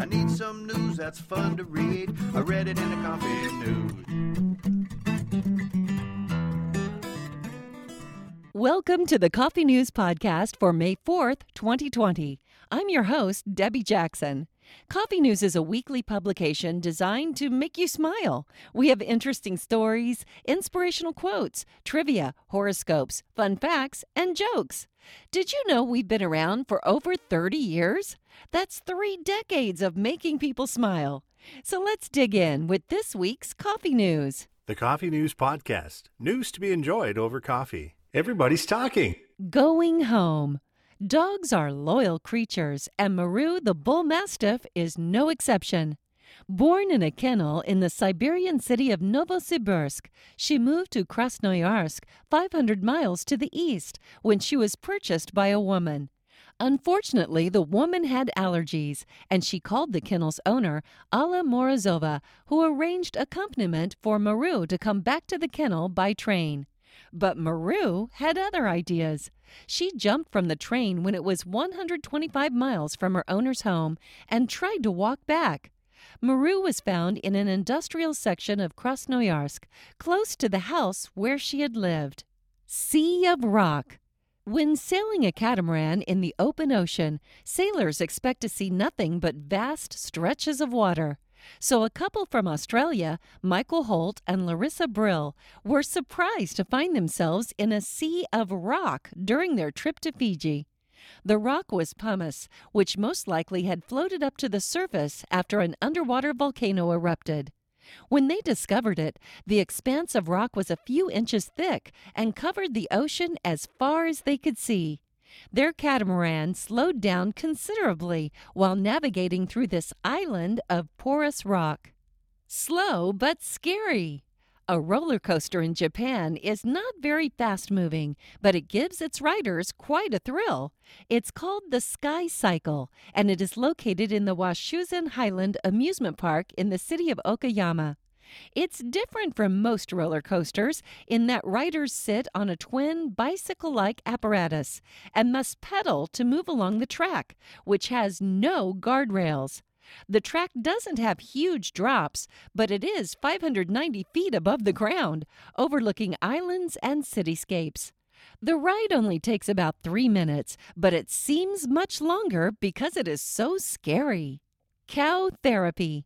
I need some news that's fun to read. I read it in the coffee news. Welcome to the Coffee News Podcast for May 4th, 2020. I'm your host, Debbie Jackson. Coffee News is a weekly publication designed to make you smile. We have interesting stories, inspirational quotes, trivia, horoscopes, fun facts, and jokes. Did you know we've been around for over 30 years? That's three decades of making people smile. So let's dig in with this week's Coffee News. The Coffee News Podcast. News to be enjoyed over coffee. Everybody's talking. Going home. Dogs are loyal creatures, and Maru the bull mastiff is no exception. Born in a kennel in the Siberian city of Novosibirsk, she moved to Krasnoyarsk, 500 miles to the east, when she was purchased by a woman. Unfortunately, the woman had allergies, and she called the kennel's owner, Alla Morozova, who arranged accompaniment for Maru to come back to the kennel by train. But Maru had other ideas. She jumped from the train when it was 125 miles from her owner's home and tried to walk back. Maru was found in an industrial section of Krasnoyarsk, close to the house where she had lived. Sea of Rock. When sailing a catamaran in the open ocean, sailors expect to see nothing but vast stretches of water. So a couple from Australia, Michael Hoult and Larissa Brill, were surprised to find themselves in a sea of rock during their trip to Fiji. The rock was pumice, which most likely had floated up to the surface after an underwater volcano erupted. When they discovered it, the expanse of rock was a few inches thick and covered the ocean as far as they could see. Their catamaran slowed down considerably while navigating through this island of porous rock. Slow but scary. A roller coaster in Japan is not very fast moving, but it gives its riders quite a thrill. It's called the Sky Cycle, and it is located in the Washuzan Highland Amusement Park in the city of Okayama. It's different from most roller coasters in that riders sit on a twin bicycle like apparatus and must pedal to move along the track, which has no guardrails. The track doesn't have huge drops, but it is 590 feet above the ground, overlooking islands and cityscapes. The ride only takes about three minutes, but it seems much longer because it is so scary. Cow therapy.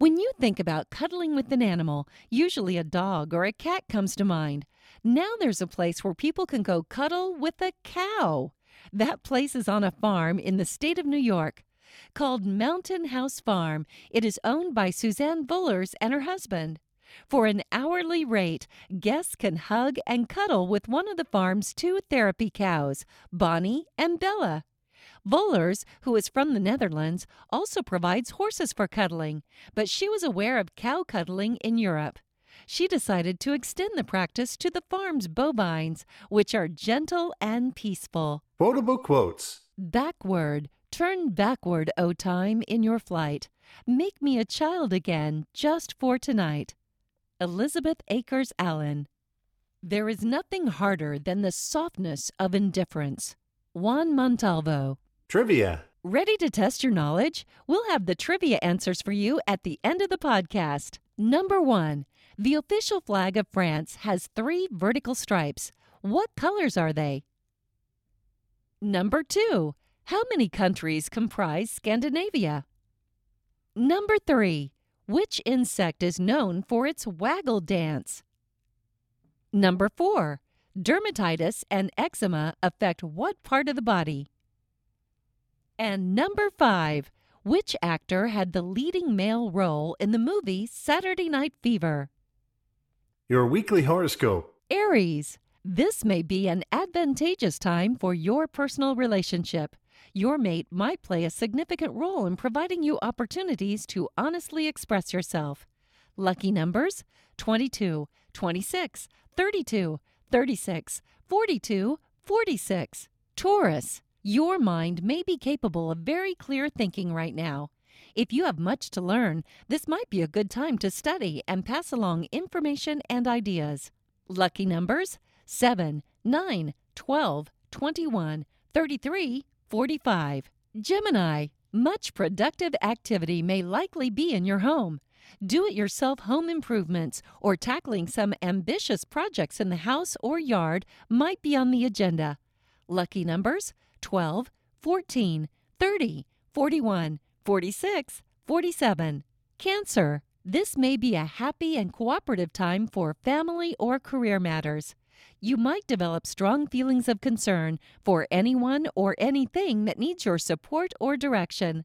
When you think about cuddling with an animal, usually a dog or a cat comes to mind. Now there's a place where people can go cuddle with a cow. That place is on a farm in the state of New York. Called Mountain Horse Farm, it is owned by Suzanne Vullers and her husband. For an hourly rate, guests can hug and cuddle with one of the farm's two therapy cows, Bonnie and Bella. Vullers, who is from the Netherlands, also provides horses for cuddling, but she was aware of cow cuddling in Europe. She decided to extend the practice to the farm's bovines, which are gentle and peaceful. Quotable quotes. Backward. Turn backward, O time, in your flight. Make me a child again, just for tonight. Elizabeth Akers Allen. There is nothing harder than the softness of indifference. Juan Montalvo. Trivia. Ready to test your knowledge? We'll have the trivia answers for you at the end of the podcast. Number one, the official flag of France has three vertical stripes. What colors are they? Number two, how many countries comprise Scandinavia? Number three, which insect is known for its waggle dance? Number four, dermatitis and eczema affect what part of the body? And number five, which actor had the leading male role in the movie Saturday Night Fever? Your weekly horoscope. Aries, this may be an advantageous time for your personal relationship. Your mate might play a significant role in providing you opportunities to honestly express yourself. Lucky numbers 22, 26, 32, 36, 42, 46. Taurus, your mind may be capable of very clear thinking right now. If you have much to learn, this might be a good time to study and pass along information and ideas. Lucky numbers 7, 9, 12, 21, 33, 45. Gemini, Much productive activity may likely be in your home. Do it yourself home improvements or tackling some ambitious projects in the house or yard might be on the agenda. Lucky numbers 12, 14, 30, 41, 46, 47. Cancer. This may be a happy and cooperative time for family or career matters. You might develop strong feelings of concern for anyone or anything that needs your support or direction.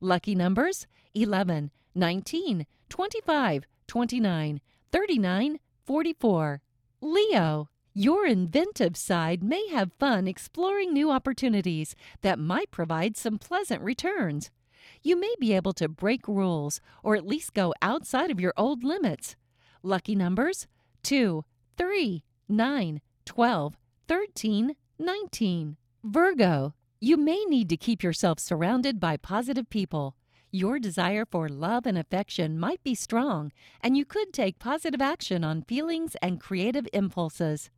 Lucky numbers 11, 19, 25, 29, 39, 44. Leo. Your inventive side may have fun exploring new opportunities that might provide some pleasant returns. You may be able to break rules or at least go outside of your old limits. Lucky numbers 2, 3, 9, 12, 13, 19. Virgo. You may need to keep yourself surrounded by positive people. Your desire for love and affection might be strong, and you could take positive action on feelings and creative impulses.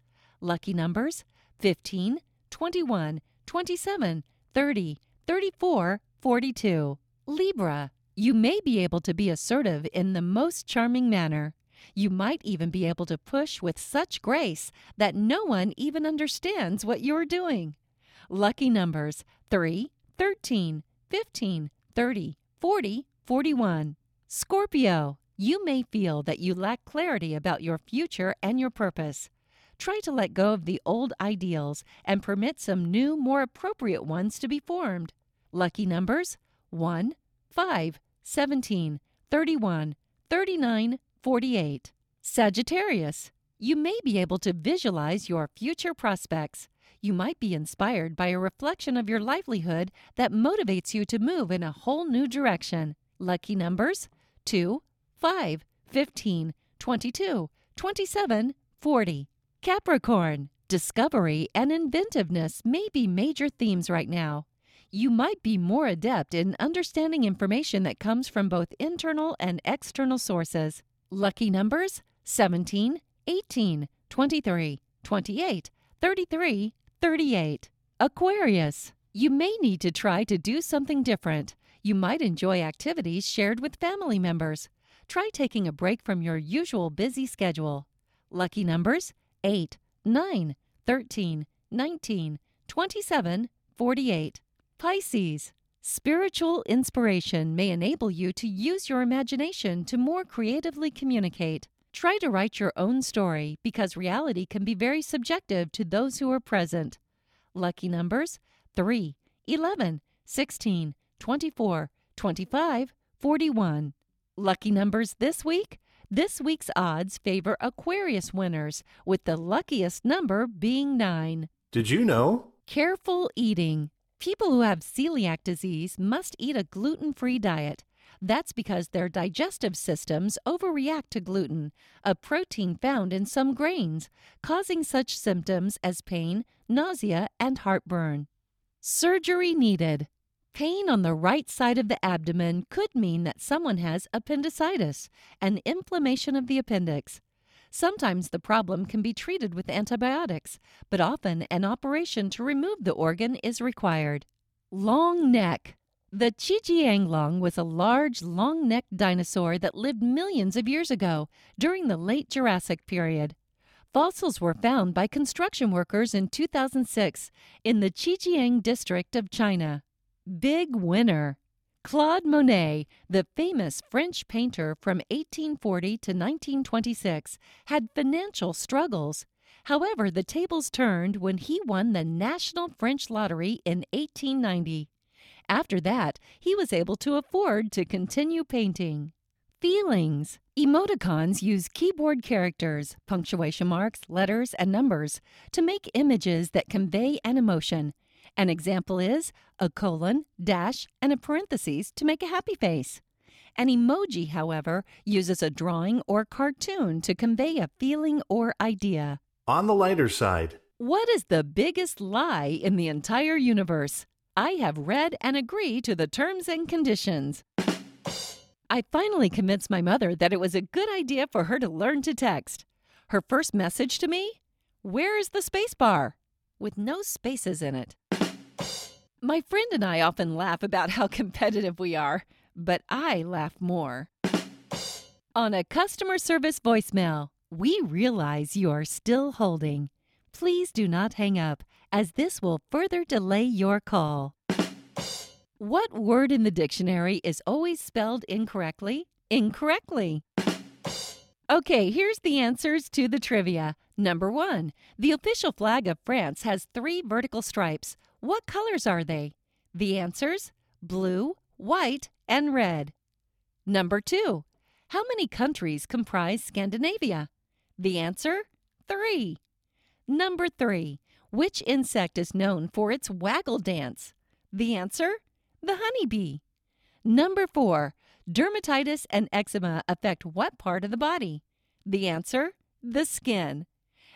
Lucky numbers 15, 21, 27, 30, 34, 42. Libra. You may be able to be assertive in the most charming manner. You might even be able to push with such grace that no one even understands what you're doing. Lucky numbers 3, 13, 15, 30, 40, 41. Scorpio, you may feel that you lack clarity about your future and your purpose. Try to let go of the old ideals and permit some new, more appropriate ones to be formed. Lucky numbers 1, 5, 17, 31, 39, 48. Sagittarius, you may be able to visualize your future prospects. You might be inspired by a reflection of your livelihood that motivates you to move in a whole new direction. Lucky numbers 2, 5, 15, 22, 27, 40. Capricorn, discovery and inventiveness may be major themes right now. You might be more adept in understanding information that comes from both internal and external sources. Lucky numbers 17, 18, 23, 28, 33, 38. Aquarius. You may need to try to do something different. You might enjoy activities shared with family members. Try taking a break from your usual busy schedule. Lucky numbers 8, 9, 13, 19, 27, 48. Pisces. Spiritual inspiration may enable you to use your imagination to more creatively communicate. Try to write your own story because reality can be very subjective to those who are present. Lucky numbers 3, 11, 16, 24, 25, 41. Lucky numbers this week? This week's odds favor Aquarius winners, with the luckiest number being 9. Did you know? Careful eating. People who have celiac disease must eat a gluten free diet. That's because their digestive systems overreact to gluten, a protein found in some grains, causing such symptoms as pain, nausea, and heartburn. Surgery needed. Pain on the right side of the abdomen could mean that someone has appendicitis, an inflammation of the appendix. Sometimes the problem can be treated with antibiotics, but often an operation to remove the organ is required. Long neck. The Qijianglong was a large, long necked dinosaur that lived millions of years ago during the late Jurassic period. Fossils were found by construction workers in 2006 in the Qijiang district of China. Big winner. Claude Monet, the famous French painter from 1840 to 1926, had financial struggles. However, the tables turned when he won the National French Lottery in 1890. After that, he was able to afford to continue painting. Feelings. Emoticons use keyboard characters, punctuation marks, letters, and numbers to make images that convey an emotion. An example is a colon, dash, and a parenthesis to make a happy face. An emoji, however, uses a drawing or cartoon to convey a feeling or idea. On the lighter side, What is the biggest lie in the entire universe? I have read and agree to the terms and conditions. I finally convinced my mother that it was a good idea for her to learn to text. Her first message to me? Where is the space bar? With no spaces in it. My friend and I often laugh about how competitive we are, but I laugh more. On a customer service voicemail, we realize you are still holding. Please do not hang up, as this will further delay your call. What word in the dictionary is always spelled incorrectly? Incorrectly. Okay, here's the answers to the trivia. Number one, the official flag of France has three vertical stripes. What colors are they? The answers blue, white, and red. Number two, how many countries comprise Scandinavia? The answer three. Number three, which insect is known for its waggle dance? The answer the honeybee. Number four, dermatitis and eczema affect what part of the body? The answer the skin.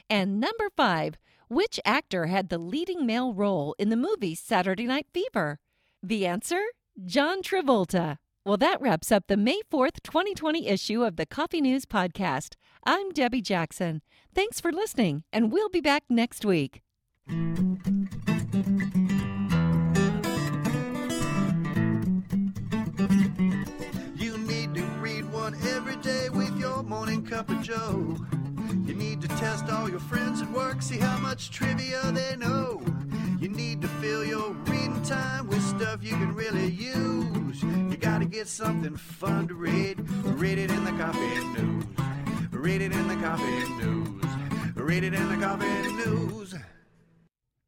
And number five, which actor had the leading male role in the movie Saturday Night Fever? The answer John Travolta. Well, that wraps up the May 4th, 2020 issue of the Coffee News Podcast. I'm Debbie Jackson. Thanks for listening, and we'll be back next week. You need to read one every day with your morning cup of joe. Need to test all your friends at work, see how much trivia they know. You need to fill your reading time with stuff you can really use. You gotta get something fun to read. Read it in the coffee news. Read it in the coffee news. Read it in the coffee news.